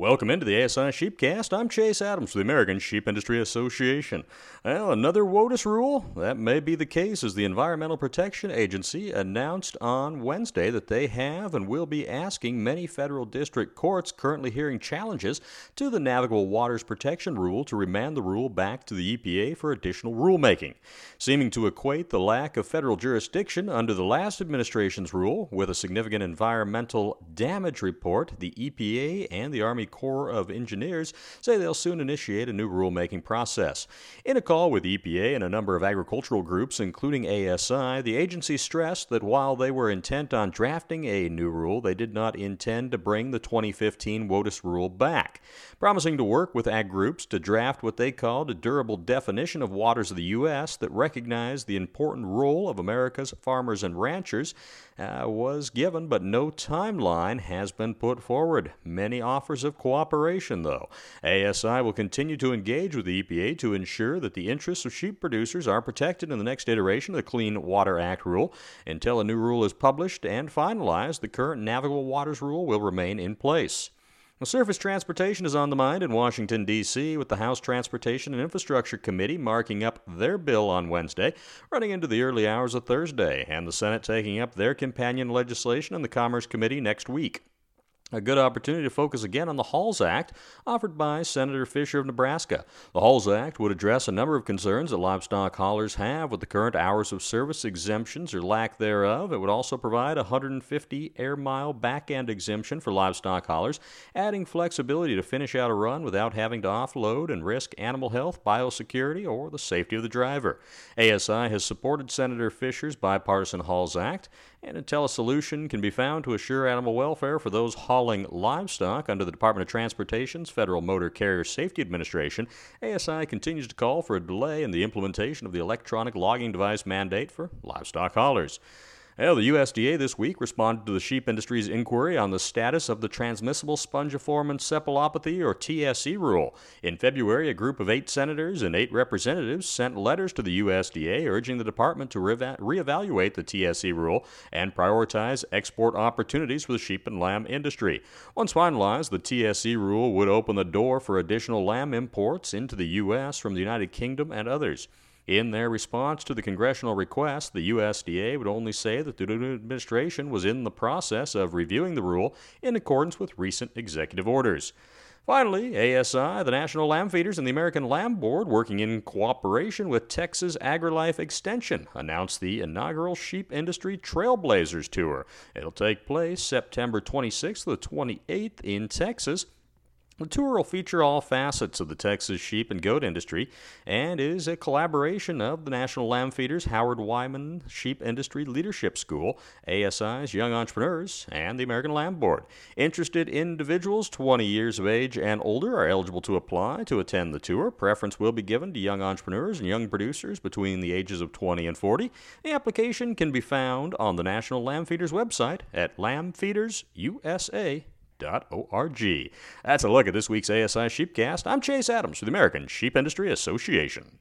Welcome into the ASI Sheepcast. I'm Chase Adams for the American Sheep Industry Association. Well, another WOTUS rule? That may be the case as the Environmental Protection Agency announced on Wednesday that they have and will be asking many federal district courts currently hearing challenges to the Navigable Waters Protection Rule to remand the rule back to the EPA for additional rulemaking. Seeming to equate the lack of federal jurisdiction under the last administration's rule with a significant environmental damage report, the EPA and the Army Corps of Engineers say they'll soon initiate a new rulemaking process. In a call with EPA and a number of agricultural groups, including ASI, the agency stressed that while they were intent on drafting a new rule, they did not intend to bring the 2015 WOTUS rule back, promising to work with ag groups to draft what they called a durable definition of waters of the U.S. that recognized the important role of America's farmers and ranchers uh, was given, but no timeline has been put forward. Many offers of cooperation, though. ASI will continue to engage with the EPA to ensure that the interests of sheep producers are protected in the next iteration of the Clean Water Act rule. Until a new rule is published and finalized, the current navigable waters rule will remain in place. Now, surface transportation is on the mind in Washington, D.C., with the House Transportation and Infrastructure Committee marking up their bill on Wednesday, running into the early hours of Thursday, and the Senate taking up their companion legislation in the Commerce Committee next week. A good opportunity to focus again on the HAULS Act, offered by Senator Fischer of Nebraska. The HAULS Act would address a number of concerns that livestock haulers have with the current hours of service exemptions or lack thereof. It would also provide a 150 air mile back end exemption for livestock haulers, adding flexibility to finish out a run without having to offload and risk animal health, biosecurity, or the safety of the driver. ASI has supported Senator Fischer's bipartisan HAULS Act, and until a solution can be found to assure animal welfare for those hauling livestock under the Department of Transportation's Federal Motor Carrier Safety Administration, ASI continues to call for a delay in the implementation of the electronic logging device mandate for livestock haulers. Well, the USDA this week responded to the sheep industry's inquiry on the status of the transmissible spongiform encephalopathy, or TSE, rule. In February, a group of eight senators and eight representatives sent letters to the USDA urging the department to reevaluate the TSE rule and prioritize export opportunities for the sheep and lamb industry. Once finalized, the TSE rule would open the door for additional lamb imports into the U.S. from the United Kingdom and others. In their response to the congressional request, the USDA would only say that the administration was in the process of reviewing the rule in accordance with recent executive orders. Finally, ASI, the National Lamb Feeders, and the American Lamb Board, working in cooperation with Texas AgriLife Extension, announced the inaugural Sheep Industry Trailblazers Tour. It'll take place September 26th to the 28th in Texas. The tour will feature all facets of the Texas sheep and goat industry and is a collaboration of the National Lamb Feeders Howard Wyman Sheep Industry Leadership School, ASI's Young Entrepreneurs, and the American Lamb Board. Interested individuals 20 years of age and older are eligible to apply to attend the tour. Preference will be given to young entrepreneurs and young producers between the ages of 20 and 40. The application can be found on the National Lamb Feeders website at lambfeedersusa.com org. That's a look at this week's ASI Sheepcast. I'm Chase Adams with the American Sheep Industry Association.